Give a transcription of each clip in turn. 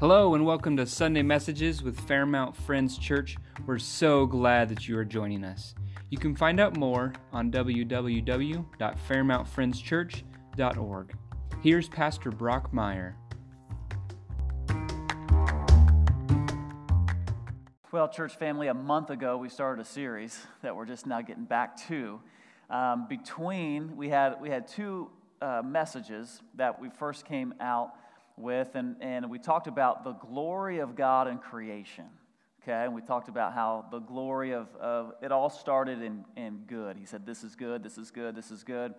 Hello, and welcome to Sunday Messages with Fairmount Friends Church. We're so glad that you are joining us. You can find out more on www.fairmountfriendschurch.org. Here's Pastor Brock Meyer. Well, church family, a month ago we started a series that we're just now getting back to. Um, between, we had, we had two uh, messages that we first came out with, and, and we talked about the glory of God in creation. Okay, and we talked about how the glory of, of it all started in, in good. He said, This is good, this is good, this is good.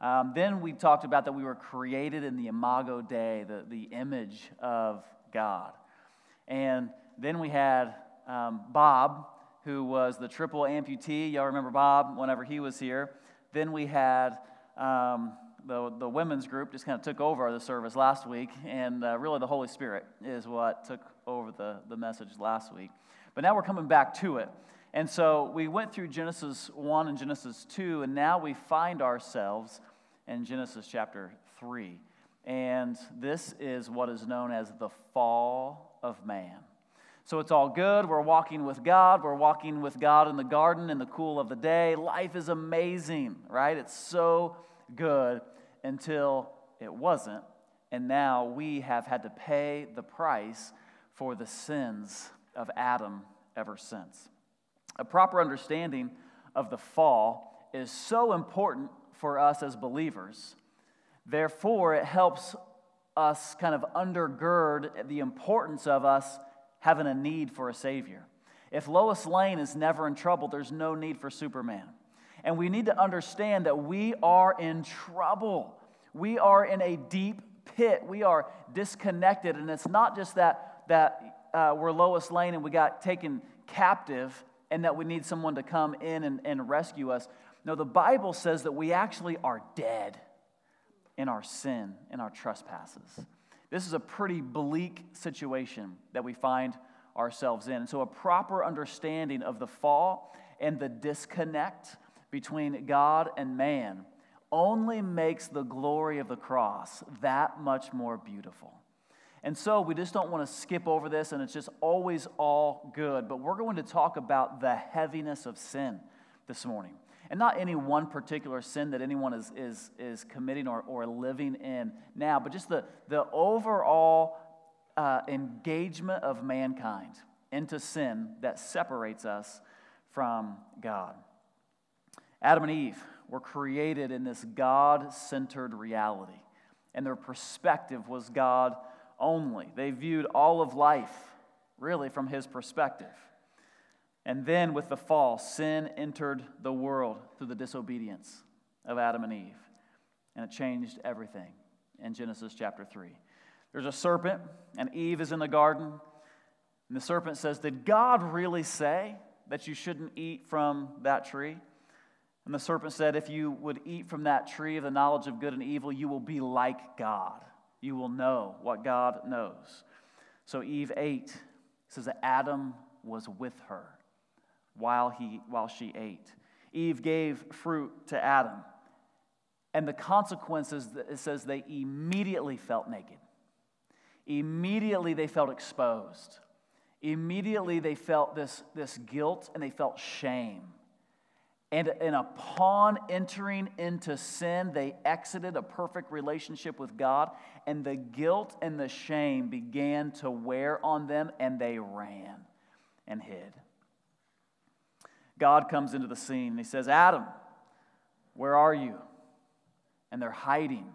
Um, then we talked about that we were created in the imago Dei, the, the image of God. And then we had um, Bob, who was the triple amputee. Y'all remember Bob whenever he was here. Then we had um, the, the women's group just kind of took over the service last week, and uh, really the Holy Spirit is what took over the, the message last week. But now we're coming back to it. And so we went through Genesis 1 and Genesis 2, and now we find ourselves in Genesis chapter 3. And this is what is known as the fall of man. So it's all good. We're walking with God. We're walking with God in the garden in the cool of the day. Life is amazing, right? It's so good until it wasn't. And now we have had to pay the price for the sins of Adam ever since. A proper understanding of the fall is so important for us as believers. Therefore, it helps us kind of undergird the importance of us having a need for a Savior. If Lois Lane is never in trouble, there's no need for Superman. And we need to understand that we are in trouble. We are in a deep pit. We are disconnected. And it's not just that, that uh, we're Lois Lane and we got taken captive and that we need someone to come in and, and rescue us. No, the Bible says that we actually are dead in our sin, in our trespasses. This is a pretty bleak situation that we find ourselves in. And so, a proper understanding of the fall and the disconnect between God and man only makes the glory of the cross that much more beautiful. And so we just don't want to skip over this, and it's just always all good. But we're going to talk about the heaviness of sin this morning. And not any one particular sin that anyone is, is, is committing or, or living in now, but just the, the overall uh, engagement of mankind into sin that separates us from God. Adam and Eve were created in this God centered reality, and their perspective was God only. They viewed all of life really from His perspective. And then with the fall, sin entered the world through the disobedience of Adam and Eve, and it changed everything in Genesis chapter 3. There's a serpent, and Eve is in the garden. And the serpent says, Did God really say that you shouldn't eat from that tree? And the serpent said, If you would eat from that tree of the knowledge of good and evil, you will be like God. You will know what God knows. So Eve ate. It says that Adam was with her while, he, while she ate. Eve gave fruit to Adam. And the consequences, it says they immediately felt naked. Immediately they felt exposed. Immediately they felt this, this guilt and they felt shame. And, and upon entering into sin, they exited a perfect relationship with God, and the guilt and the shame began to wear on them, and they ran and hid. God comes into the scene and he says, Adam, where are you? And they're hiding,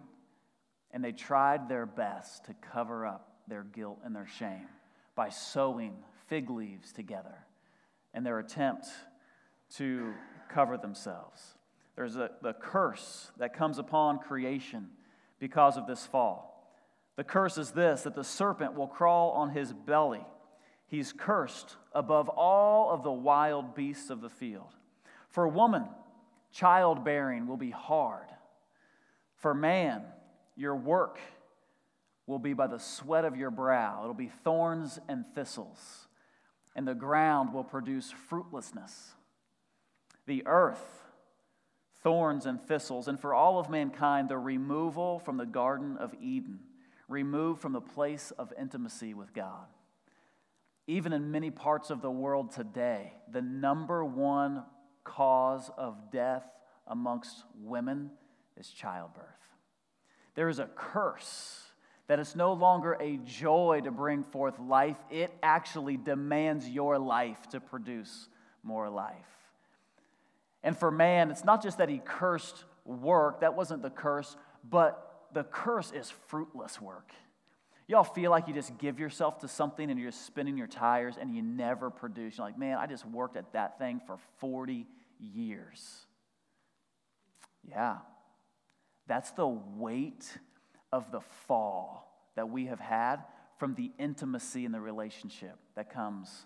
and they tried their best to cover up their guilt and their shame by sewing fig leaves together And their attempt to cover themselves. There's a, the curse that comes upon creation because of this fall. The curse is this that the serpent will crawl on his belly. He's cursed above all of the wild beasts of the field. For woman, childbearing will be hard. For man, your work will be by the sweat of your brow. It'll be thorns and thistles, and the ground will produce fruitlessness the earth, thorns and thistles, and for all of mankind, the removal from the Garden of Eden, removed from the place of intimacy with God. Even in many parts of the world today, the number one cause of death amongst women is childbirth. There is a curse that it's no longer a joy to bring forth life, it actually demands your life to produce more life. And for man, it's not just that he cursed work, that wasn't the curse, but the curse is fruitless work. Y'all feel like you just give yourself to something and you're just spinning your tires and you never produce. You're like, man, I just worked at that thing for 40 years. Yeah. That's the weight of the fall that we have had from the intimacy and the relationship that comes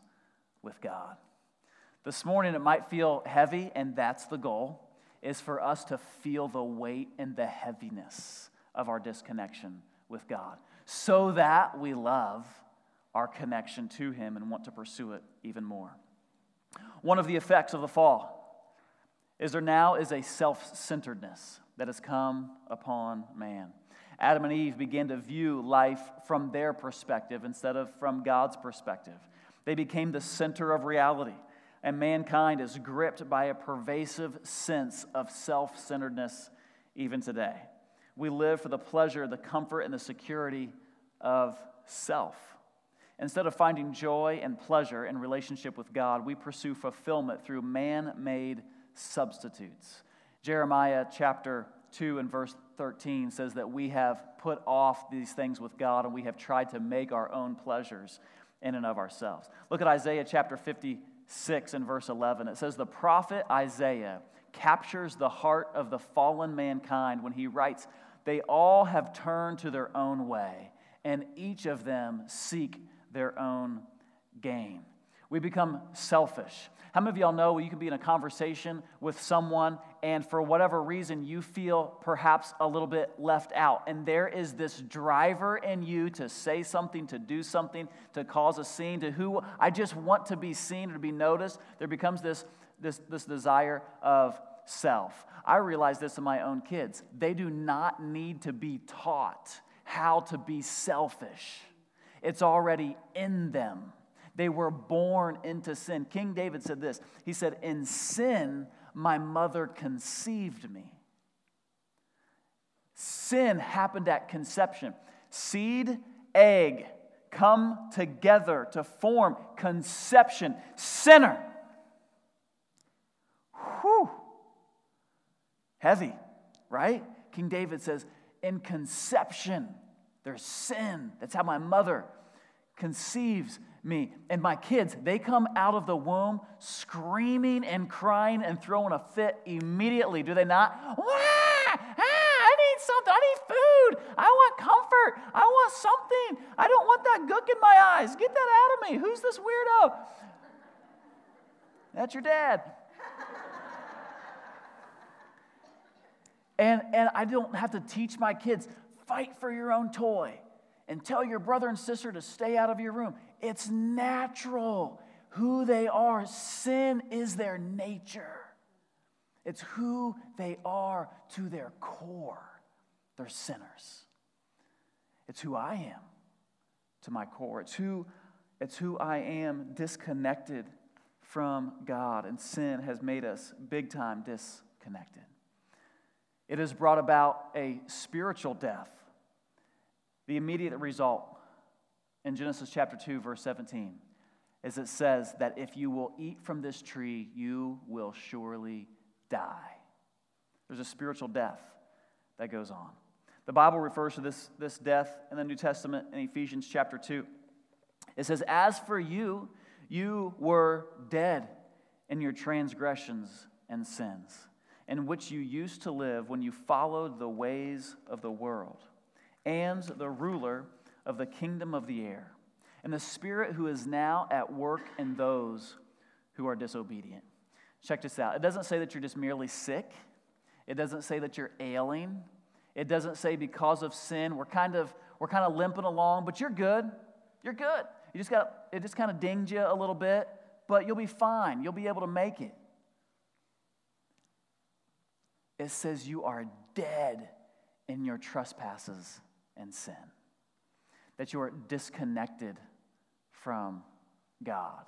with God. This morning it might feel heavy, and that's the goal, is for us to feel the weight and the heaviness of our disconnection with God so that we love our connection to Him and want to pursue it even more. One of the effects of the fall is there now is a self centeredness that has come upon man. Adam and Eve began to view life from their perspective instead of from God's perspective. They became the center of reality, and mankind is gripped by a pervasive sense of self centeredness even today. We live for the pleasure, the comfort, and the security of self. Instead of finding joy and pleasure in relationship with God, we pursue fulfillment through man made substitutes. Jeremiah chapter 2 and verse 13 says that we have put off these things with God and we have tried to make our own pleasures in and of ourselves. Look at Isaiah chapter 56 and verse 11. It says, The prophet Isaiah captures the heart of the fallen mankind when he writes, They all have turned to their own way, and each of them seek their own gain. We become selfish. How many of y'all know you can be in a conversation with someone and for whatever reason you feel perhaps a little bit left out? And there is this driver in you to say something, to do something, to cause a scene, to who I just want to be seen or to be noticed. There becomes this, this, this desire of self. I realize this in my own kids. They do not need to be taught how to be selfish, it's already in them. They were born into sin. King David said this He said, In sin, my mother conceived me. Sin happened at conception. Seed, egg come together to form conception. Sinner. Whew. Heavy, right? King David says, In conception, there's sin. That's how my mother conceives me. And my kids, they come out of the womb screaming and crying and throwing a fit immediately, do they not? Ah, I need something. I need food. I want comfort. I want something. I don't want that gook in my eyes. Get that out of me. Who's this weirdo? That's your dad. and, and I don't have to teach my kids fight for your own toy and tell your brother and sister to stay out of your room. It's natural who they are. Sin is their nature, it's who they are to their core. They're sinners. It's who I am to my core. It's who, it's who I am disconnected from God, and sin has made us big time disconnected. It has brought about a spiritual death the immediate result in Genesis chapter 2, verse 17, is it says that if you will eat from this tree, you will surely die. There's a spiritual death that goes on. The Bible refers to this, this death in the New Testament in Ephesians chapter 2. It says, As for you, you were dead in your transgressions and sins, in which you used to live when you followed the ways of the world and the ruler of the kingdom of the air, and the Spirit who is now at work in those who are disobedient. Check this out. It doesn't say that you're just merely sick, it doesn't say that you're ailing, it doesn't say because of sin we're kind of we're kind of limping along, but you're good. You're good. You just got it just kind of dinged you a little bit, but you'll be fine. You'll be able to make it. It says you are dead in your trespasses and sin. that you are disconnected from God.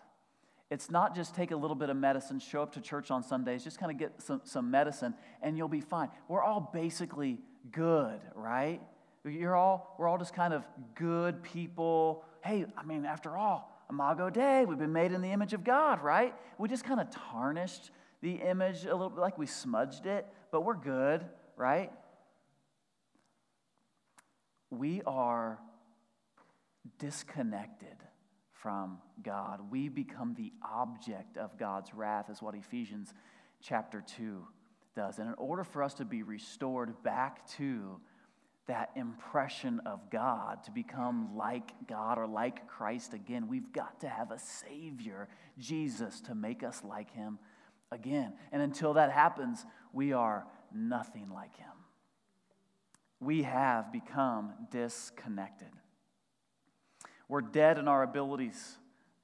It's not just take a little bit of medicine, show up to church on Sundays, just kind of get some, some medicine, and you'll be fine. We're all basically good, right? You're all, we're all just kind of good people. Hey, I mean, after all, Imago Dei, we've been made in the image of God, right? We just kind of tarnished the image a little bit, like we smudged it, but we're good, right? We are disconnected from God. We become the object of God's wrath, is what Ephesians chapter 2 does. And in order for us to be restored back to that impression of God, to become like God or like Christ again, we've got to have a Savior, Jesus, to make us like Him again. And until that happens, we are nothing like Him. We have become disconnected. We're dead in our abilities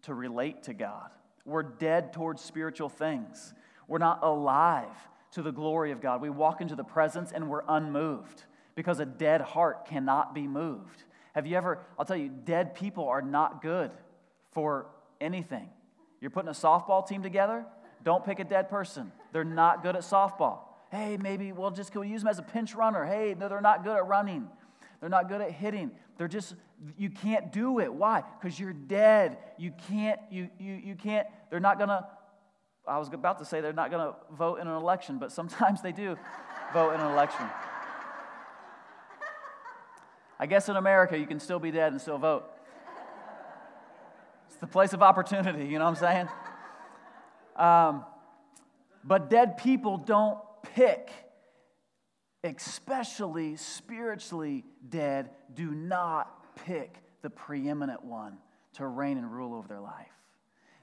to relate to God. We're dead towards spiritual things. We're not alive to the glory of God. We walk into the presence and we're unmoved because a dead heart cannot be moved. Have you ever, I'll tell you, dead people are not good for anything. You're putting a softball team together, don't pick a dead person. They're not good at softball. Hey, maybe we'll just use them as a pinch runner? Hey, no, they're not good at running. They're not good at hitting. They're just, you can't do it. Why? Because you're dead. You can't, you, you, you can't, they're not going to, I was about to say they're not going to vote in an election, but sometimes they do vote in an election. I guess in America, you can still be dead and still vote. It's the place of opportunity, you know what I'm saying? Um, but dead people don't pick especially spiritually dead, do not pick the preeminent one to reign and rule over their life.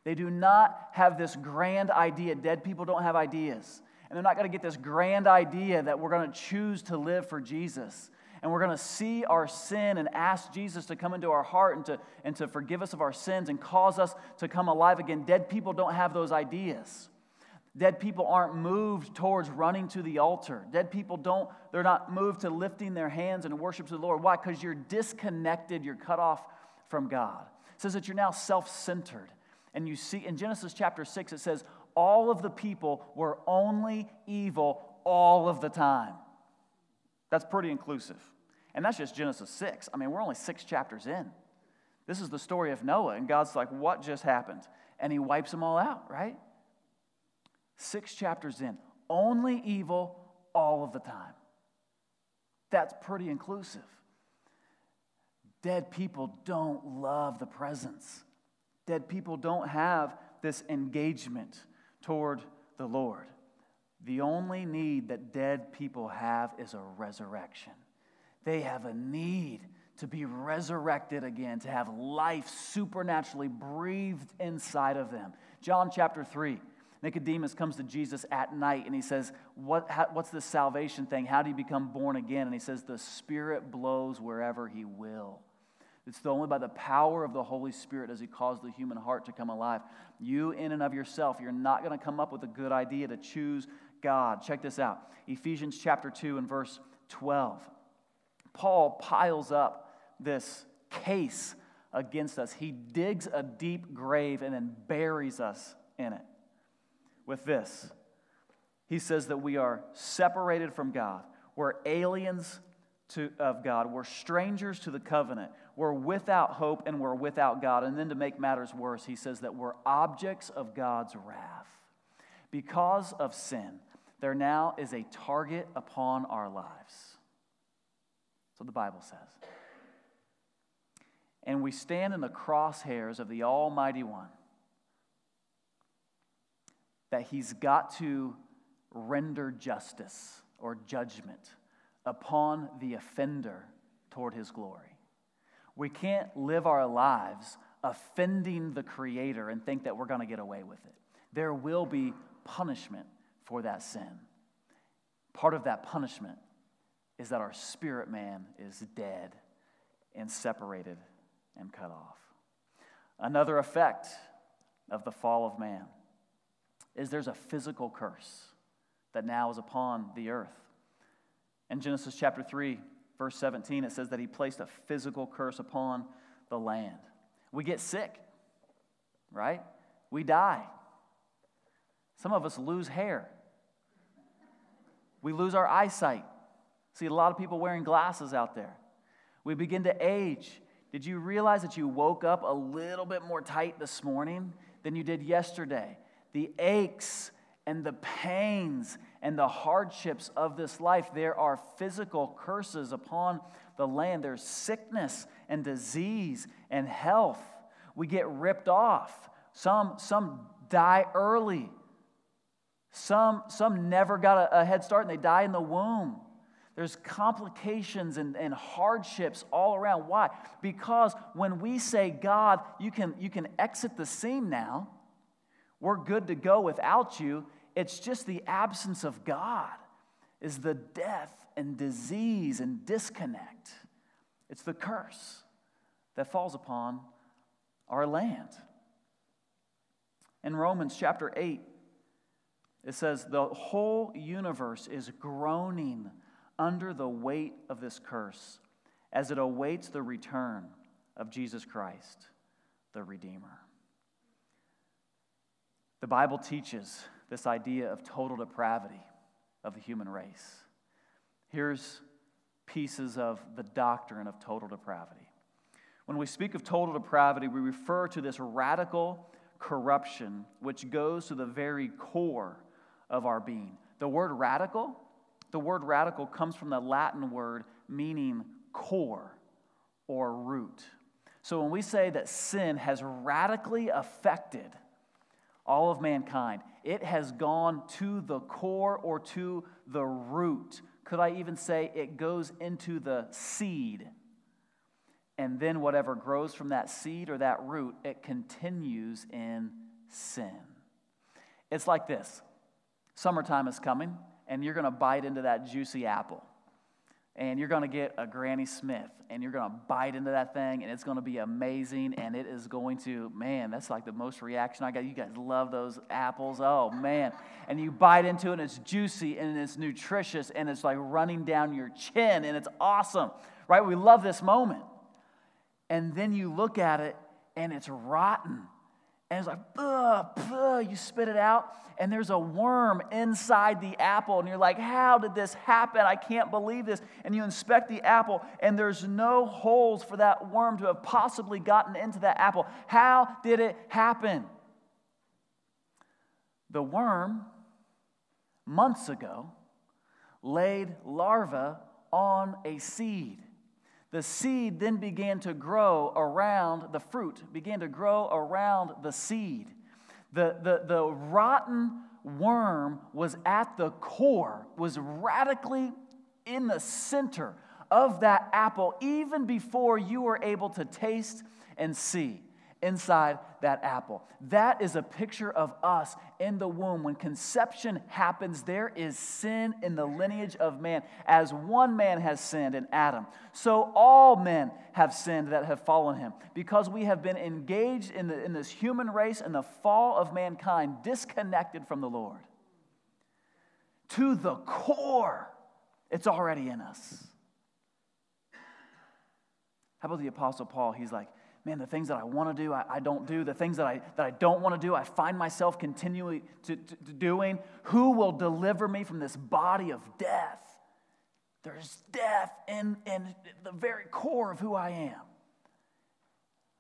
They do not have this grand idea. Dead people don't have ideas. And they're not going to get this grand idea that we're going to choose to live for Jesus. And we're going to see our sin and ask Jesus to come into our heart and to, and to forgive us of our sins and cause us to come alive again. Dead people don't have those ideas. Dead people aren't moved towards running to the altar. Dead people don't, they're not moved to lifting their hands and worship to the Lord. Why? Because you're disconnected, you're cut off from God. It says that you're now self centered. And you see in Genesis chapter 6, it says, all of the people were only evil all of the time. That's pretty inclusive. And that's just Genesis 6. I mean, we're only six chapters in. This is the story of Noah, and God's like, what just happened? And he wipes them all out, right? Six chapters in, only evil all of the time. That's pretty inclusive. Dead people don't love the presence. Dead people don't have this engagement toward the Lord. The only need that dead people have is a resurrection. They have a need to be resurrected again, to have life supernaturally breathed inside of them. John chapter 3. Nicodemus comes to Jesus at night and he says, what, how, What's this salvation thing? How do you become born again? And he says, The Spirit blows wherever he will. It's only by the power of the Holy Spirit does he cause the human heart to come alive. You, in and of yourself, you're not going to come up with a good idea to choose God. Check this out Ephesians chapter 2 and verse 12. Paul piles up this case against us. He digs a deep grave and then buries us in it with this. He says that we are separated from God. We're aliens to, of God. We're strangers to the covenant. We're without hope and we're without God. And then to make matters worse, he says that we're objects of God's wrath. Because of sin, there now is a target upon our lives. So the Bible says. And we stand in the crosshairs of the Almighty One that he's got to render justice or judgment upon the offender toward his glory. We can't live our lives offending the Creator and think that we're going to get away with it. There will be punishment for that sin. Part of that punishment is that our spirit man is dead and separated and cut off. Another effect of the fall of man is there's a physical curse that now is upon the earth. In Genesis chapter 3, verse 17, it says that he placed a physical curse upon the land. We get sick, right? We die. Some of us lose hair. We lose our eyesight. See a lot of people wearing glasses out there. We begin to age. Did you realize that you woke up a little bit more tight this morning than you did yesterday? The aches and the pains and the hardships of this life, there are physical curses upon the land. There's sickness and disease and health. We get ripped off. Some, some die early. Some, some never got a, a head start and they die in the womb. There's complications and, and hardships all around. Why? Because when we say, God, you can, you can exit the scene now, we're good to go without you, it's just the absence of God, is the death and disease and disconnect. It's the curse that falls upon our land. In Romans chapter 8, it says, The whole universe is groaning under the weight of this curse as it awaits the return of Jesus Christ, the Redeemer. The Bible teaches this idea of total depravity of the human race. Here's pieces of the doctrine of total depravity. When we speak of total depravity, we refer to this radical corruption which goes to the very core of our being. The word radical, the word radical comes from the Latin word meaning core or root. So when we say that sin has radically affected all of mankind, it has gone to the core or to the root. Could I even say it goes into the seed? And then whatever grows from that seed or that root, it continues in sin. It's like this summertime is coming, and you're going to bite into that juicy apple and you're going to get a Granny Smith and you're going to bite into that thing and it's going to be amazing and it is going to, man, that's like the most reaction I got. You guys love those apples. Oh, man. And you bite into it and it's juicy and it's nutritious and it's like running down your chin and it's awesome, right? We love this moment. And then you look at it and it's rotten and it's like, you spit it out, and there's a worm inside the apple, and you're like, how did this happen? I can't believe this. And you inspect the apple, and there's no holes for that worm to have possibly gotten into that apple. How did it happen? The worm, months ago, laid larvae on a seed. The seed then began to grow around the fruit, began to grow around the seed. The, the, the rotten worm was at the core, was radically in the center of that apple, even before you were able to taste and see inside that apple. That is a picture of us in the womb. When conception happens, there is sin in the lineage of man. As one man has sinned in Adam, so all men have sinned that have followed him. Because we have been engaged in, the, in this human race and the fall of mankind, disconnected from the Lord. To the core, it's already in us. How about the Apostle Paul? He's like, man, the things that I want to do, I, I, don't do. The things that I, that I don't want to do, I find myself continually to, to, to doing. Who will deliver me from this body of death? There's death in, in the very core of who I am.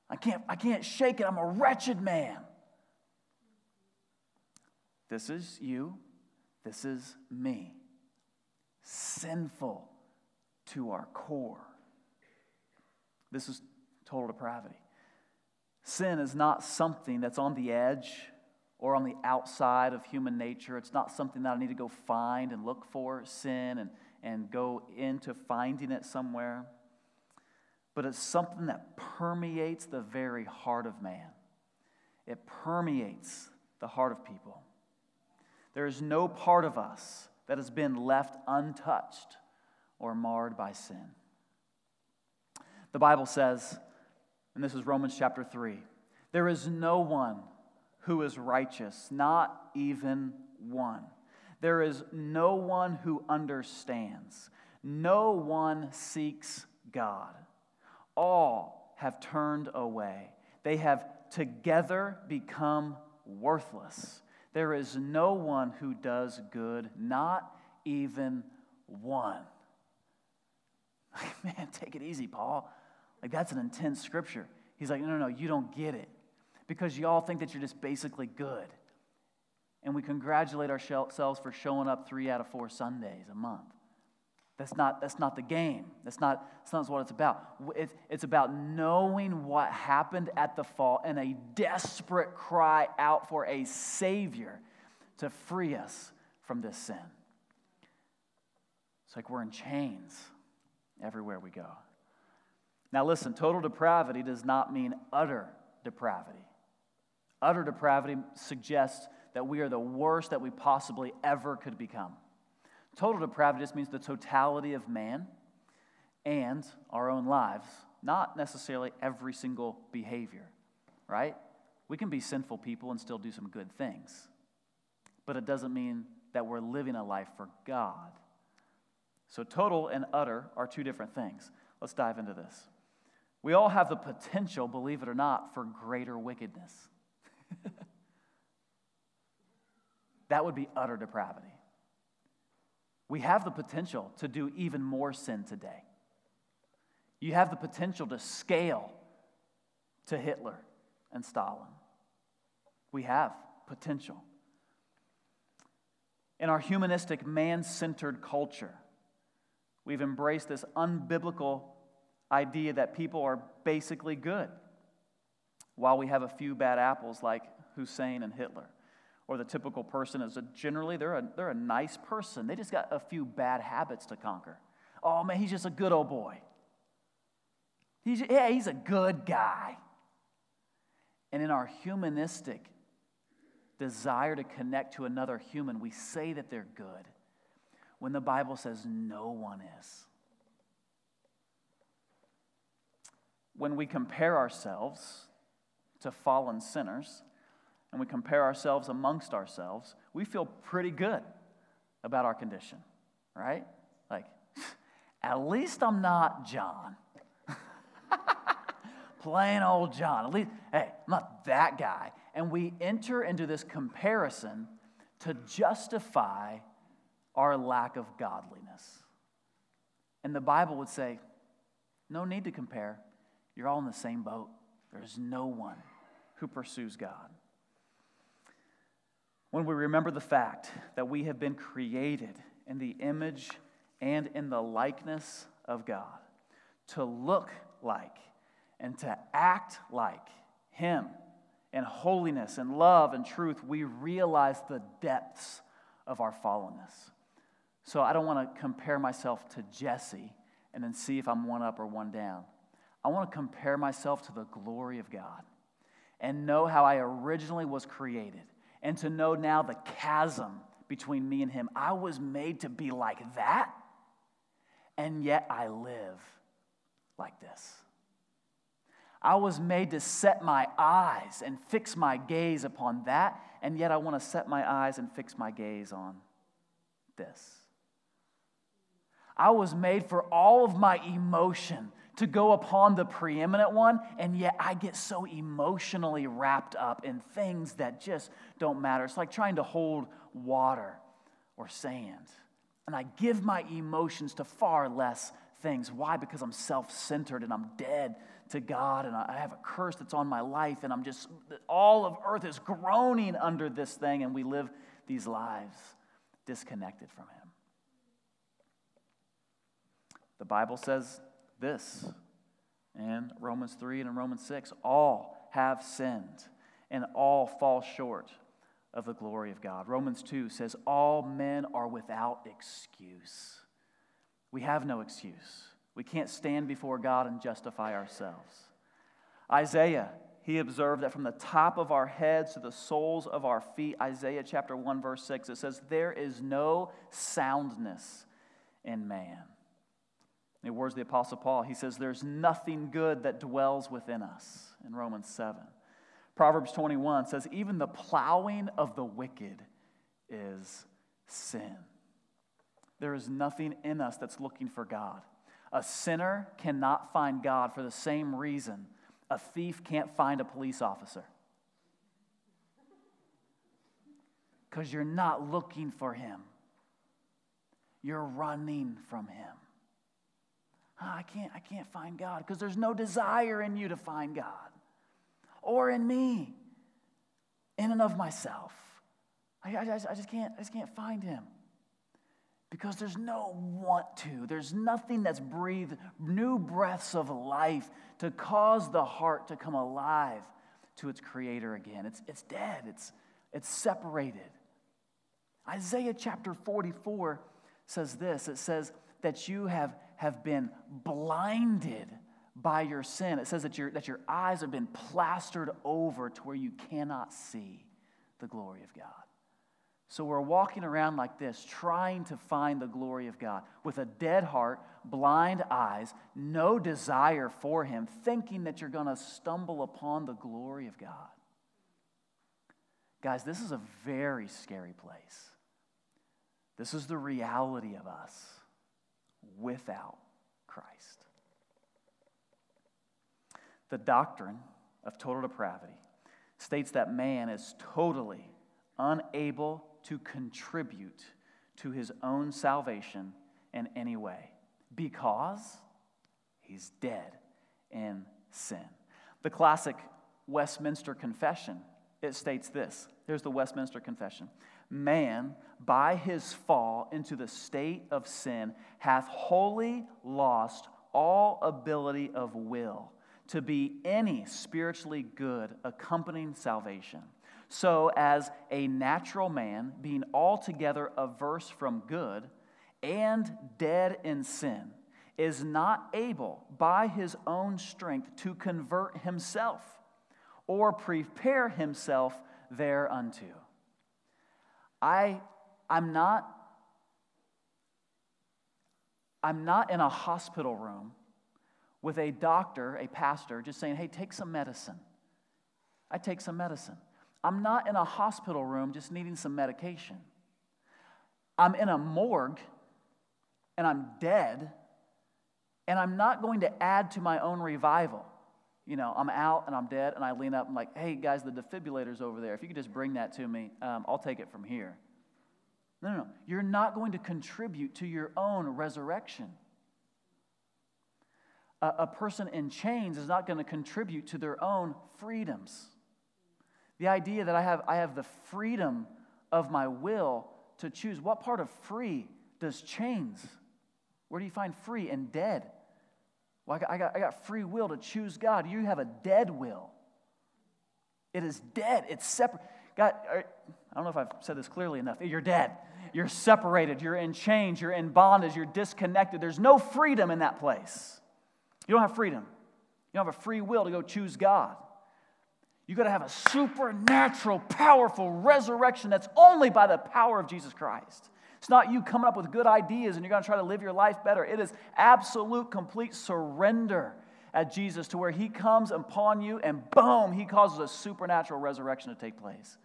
I can't, I can't shake it. I'm a wretched man. This is you. This is me. Sinful to our core. This is total depravity. Sin is not something that's on the edge or on the outside of human nature. It's not something that I need to go find and look for sin and, and go into finding it somewhere. But it's something that permeates the very heart of man, it permeates the heart of people. There is no part of us that has been left untouched or marred by sin. The Bible says and this is Romans chapter 3. There is no one who is righteous, not even one. There is no one who understands. No one seeks God. All have turned away. They have together become worthless. There is no one who does good, not even one. Man, take it easy, Paul. Like, that's an intense scripture. He's like, no, no, no, you don't get it. Because you all think that you're just basically good. And we congratulate ourselves for showing up three out of four Sundays a month. That's not, that's not the game. That's not, that's not what it's about. It's, it's about knowing what happened at the fall and a desperate cry out for a Savior to free us from this sin. It's like we're in chains everywhere we go. Now, listen, total depravity does not mean utter depravity. Utter depravity suggests that we are the worst that we possibly ever could become. Total depravity just means the totality of man and our own lives, not necessarily every single behavior, right? We can be sinful people and still do some good things, but it doesn't mean that we're living a life for God. So, total and utter are two different things. Let's dive into this. We all have the potential, believe it or not, for greater wickedness. that would be utter depravity. We have the potential to do even more sin today. You have the potential to scale to Hitler and Stalin. We have potential. In our humanistic, man centered culture, we've embraced this unbiblical idea that people are basically good, while we have a few bad apples like Hussein and Hitler or the typical person is a, generally they're a, they're a nice person. They just got a few bad habits to conquer. Oh man, he's just a good old boy. He's, yeah, he's a good guy. And in our humanistic desire to connect to another human, we say that they're good when the Bible says no one is. When we compare ourselves to fallen sinners, and we compare ourselves amongst ourselves, we feel pretty good about our condition, right? Like, at least I'm not John. Plain old John. At least, hey, I'm not that guy. And we enter into this comparison to justify our lack of godliness. And the Bible would say, no need to compare. You're all in the same boat. There's no one who pursues God when we remember the fact that we have been created in the image and in the likeness of God, to look like and to act like Him in holiness and love and truth, we realize the depths of our fallenness. So I don't want to compare myself to Jesse and then see if I'm one up or one down. I want to compare myself to the glory of God and know how I originally was created and to know now the chasm between me and him. I was made to be like that, and yet I live like this. I was made to set my eyes and fix my gaze upon that, and yet I want to set my eyes and fix my gaze on this. I was made for all of my emotion to go upon the preeminent one, and yet I get so emotionally wrapped up in things that just don't matter. It's like trying to hold water or sand. And I give my emotions to far less things. Why? Because I'm self centered and I'm dead to God and I have a curse that's on my life and I'm just, all of earth is groaning under this thing and we live these lives disconnected from Him. The Bible says this in Romans 3 and in Romans 6 all have sinned and all fall short of the glory of God. Romans 2 says, All men are without excuse. We have no excuse. We can't stand before God and justify ourselves. Isaiah, he observed that from the top of our heads to the soles of our feet, Isaiah chapter 1, verse 6, it says, There is no soundness in man. In the words of the Apostle Paul, he says, There's nothing good that dwells within us in Romans 7. Proverbs 21 says, Even the plowing of the wicked is sin. there is nothing in us that's looking for God. A sinner cannot find God for the same reason a thief can't find a police officer. Because you're not looking for him, you're running from him. Oh, I, can't, I can't find God because there's no desire in you to find God or in me, in and of myself. I, I, I, just, can't, I just can't find him because there's no want to. There's nothing that's breathed new breaths of life to cause the heart to come alive to its creator again. It's, it's dead, it's, it's separated. Isaiah chapter 44 says this it says that you have, have been blinded by your sin. It says that your, that your eyes have been plastered over to where you cannot see the glory of God. So we're walking around like this, trying to find the glory of God with a dead heart, blind eyes, no desire for Him, thinking that you're going to stumble upon the glory of God. Guys, this is a very scary place. This is the reality of us without Christ. The doctrine of total depravity states that man is totally unable to contribute to his own salvation in any way because he's dead in sin. The classic Westminster Confession, it states this. Here's the Westminster Confession. Man, by his fall into the state of sin, hath wholly lost all ability of will to be any spiritually good accompanying salvation so as a natural man, being altogether averse from good and dead in sin, is not able by his own strength to convert himself or prepare himself thereunto. I, I'm not I'm not in a hospital room with a doctor, a pastor, just saying, hey, take some medicine. I take some medicine. I'm not in a hospital room just needing some medication. I'm in a morgue and I'm dead, and I'm not going to add to my own revival. You know, I'm out and I'm dead, and I lean up and, like, hey, guys, the defibrillator's over there. If you could just bring that to me, um, I'll take it from here. No, no, no. You're not going to contribute to your own resurrection. A, a person in chains is not going to contribute to their own freedoms. The idea that I have, I have the freedom of my will to choose. What part of free does chains? Where do you find free and dead? Well, I got, I got, I got free will to choose God. You have a dead will. It is dead. It's separate. God, I don't know if I've said this clearly enough. You're dead. You're separated. You're in chains. You're in bondage. You're disconnected. There's no freedom in that place. You don't have freedom. You don't have a free will to go choose God. You got to have a supernatural, powerful resurrection that's only by the power of Jesus Christ. It's not you coming up with good ideas and you're going to try to live your life better. It is absolute, complete surrender at Jesus to where He comes upon you and boom, He causes a supernatural resurrection to take place.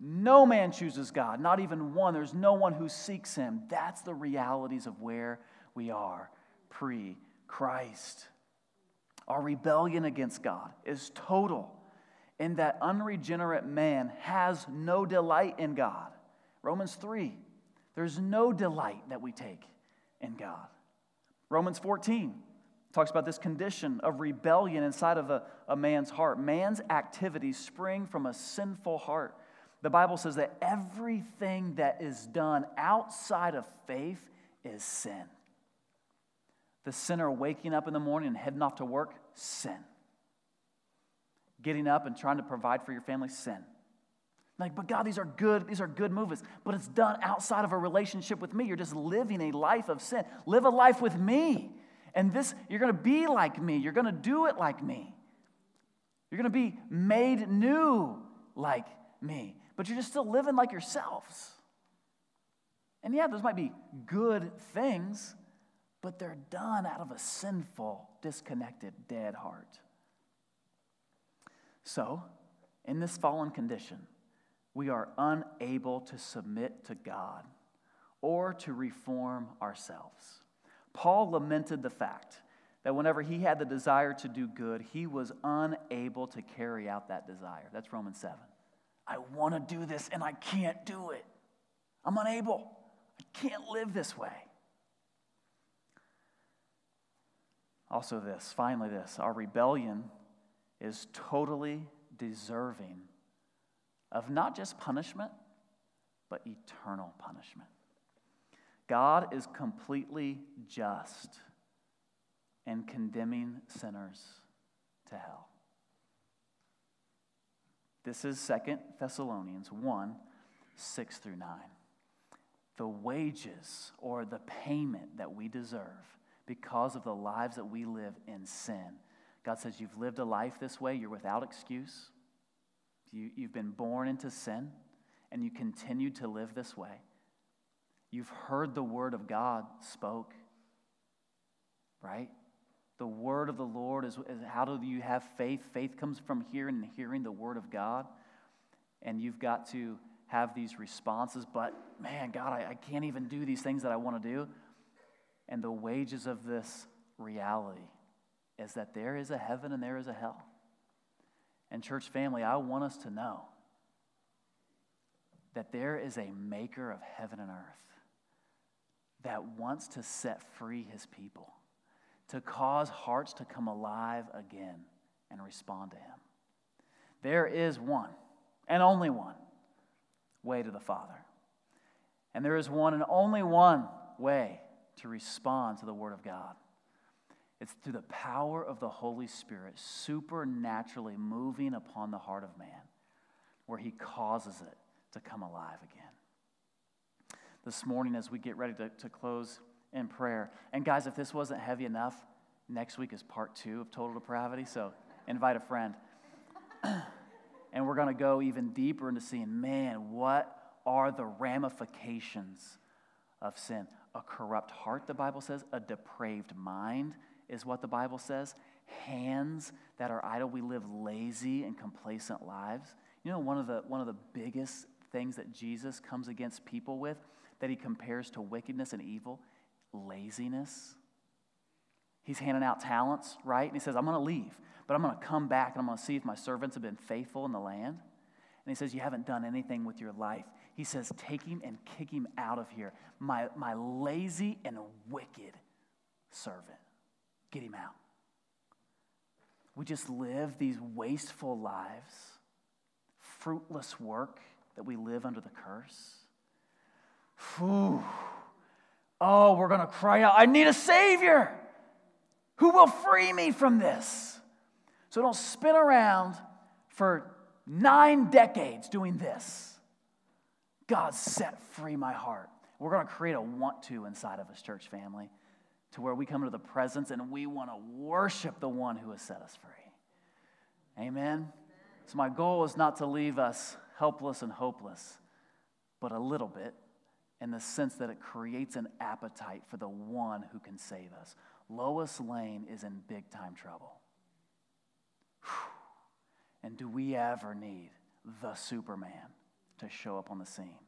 No man chooses God, not even one. There's no one who seeks Him. That's the realities of where we are pre Christ. Our rebellion against God is total in that unregenerate man has no delight in God. Romans 3, there's no delight that we take in God. Romans 14 talks about this condition of rebellion inside of a, a man's heart. Man's activities spring from a sinful heart. The Bible says that everything that is done outside of faith is sin. The sinner waking up in the morning and heading off to work, sin getting up and trying to provide for your family, sin. Like, but God, these are good, these are good movements, but it's done outside of a relationship with me. You're just living a life of sin. Live a life with me. And this, you're gonna be like me. You're gonna do it like me. You're gonna be made new like me. But you're just still living like yourselves. And yeah, those might be good things, but they're done out of a sinful, disconnected, dead heart. So, in this fallen condition, we are unable to submit to God or to reform ourselves. Paul lamented the fact that whenever he had the desire to do good, he was unable to carry out that desire. That's Romans 7. I want to do this and I can't do it. I'm unable. I can't live this way. Also, this, finally, this our rebellion is totally deserving of not just punishment, but eternal punishment. God is completely just in condemning sinners to hell. This is Second Thessalonians 1 6 through 9. The wages or the payment that we deserve because of the lives that we live in sin. God says, You've lived a life this way, you're without excuse. You, you've been born into sin, and you continue to live this way. You've heard the word of God spoke, right? The word of the Lord is, is how do you have faith? Faith comes from hearing and hearing the word of God. And you've got to have these responses, but man, God, I, I can't even do these things that I want to do. And the wages of this reality is that there is a heaven and there is a hell. And, church family, I want us to know that there is a maker of heaven and earth that wants to set free his people, to cause hearts to come alive again and respond to him. There is one and only one way to the Father. And there is one and only one way to respond to the Word of God. It's through the power of the Holy Spirit supernaturally moving upon the heart of man, where He causes it to come alive again. This morning, as we get ready to, to close in prayer, and guys, if this wasn't heavy enough, next week is part two of total depravity, so invite a friend. and we're going to go even deeper into seeing, man, what are the ramifications of sin? a corrupt heart, the Bible says, a depraved mind is what the Bible says, hands that are idle. We live lazy and complacent lives. You know, one of the, one of the biggest things that Jesus comes against people with that he compares to wickedness and evil laziness. He's handing out talents, right? And he says, I'm going to leave, but I'm going to come back and I'm going to see if my servants have been faithful in the land. And he says, You haven't done anything with your life. He says, Take him and kick him out of here. My, my lazy and wicked servant. Get him out. We just live these wasteful lives, fruitless work that we live under the curse. Whew. Oh, we're going to cry out, I need a Savior. Who will free me from this? So don't spin around for nine decades doing this. God set free my heart. We're going to create a want to inside of us, church family, to where we come to the presence and we want to worship the one who has set us free. Amen? So, my goal is not to leave us helpless and hopeless, but a little bit in the sense that it creates an appetite for the one who can save us. Lois Lane is in big time trouble. And do we ever need the Superman to show up on the scene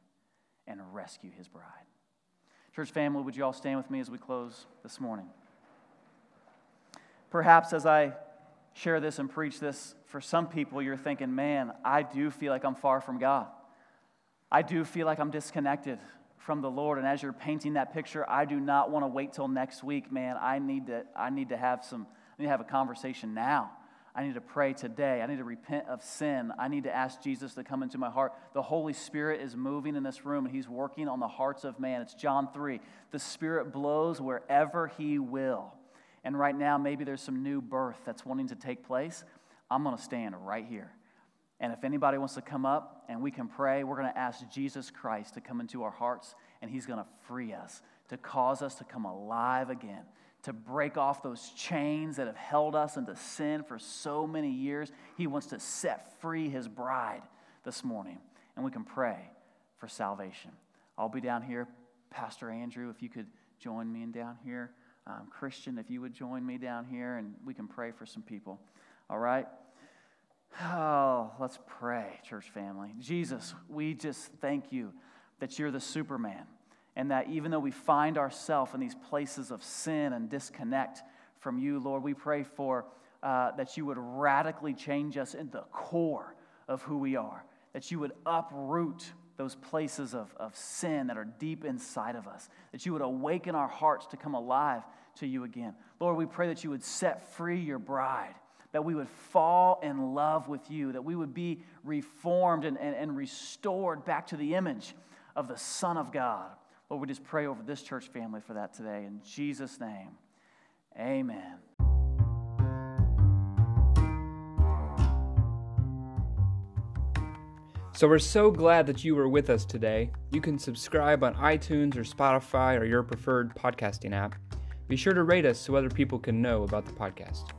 and rescue his bride? Church family, would you all stand with me as we close this morning? Perhaps as I share this and preach this, for some people, you're thinking, man, I do feel like I'm far from God. I do feel like I'm disconnected from the Lord. And as you're painting that picture, I do not want to wait till next week, man. I need to, I need to have some, I need to have a conversation now I need to pray today. I need to repent of sin. I need to ask Jesus to come into my heart. The Holy Spirit is moving in this room and He's working on the hearts of man. It's John 3. The Spirit blows wherever He will. And right now, maybe there's some new birth that's wanting to take place. I'm going to stand right here. And if anybody wants to come up and we can pray, we're going to ask Jesus Christ to come into our hearts and He's going to free us, to cause us to come alive again to break off those chains that have held us into sin for so many years. He wants to set free his bride this morning. And we can pray for salvation. I'll be down here. Pastor Andrew, if you could join me down here. Um, Christian, if you would join me down here, and we can pray for some people. All right? Oh, let's pray, church family. Jesus, we just thank you that you're the Superman And that even though we find ourselves in these places of sin and disconnect from you, Lord, we pray for uh, that you would radically change us in the core of who we are, that you would uproot those places of, of sin that are deep inside of us, that you would awaken our hearts to come alive to you again. Lord, we pray that you would set free your bride, that we would fall in love with you, that we would be reformed and, and, and restored back to the image of the Son of God. Lord, we just pray over this church family for that today. In Jesus' name, amen. So we're so glad that you were with us today. You can subscribe on iTunes or Spotify or your preferred podcasting app. Be sure to rate us so other people can know about the podcast.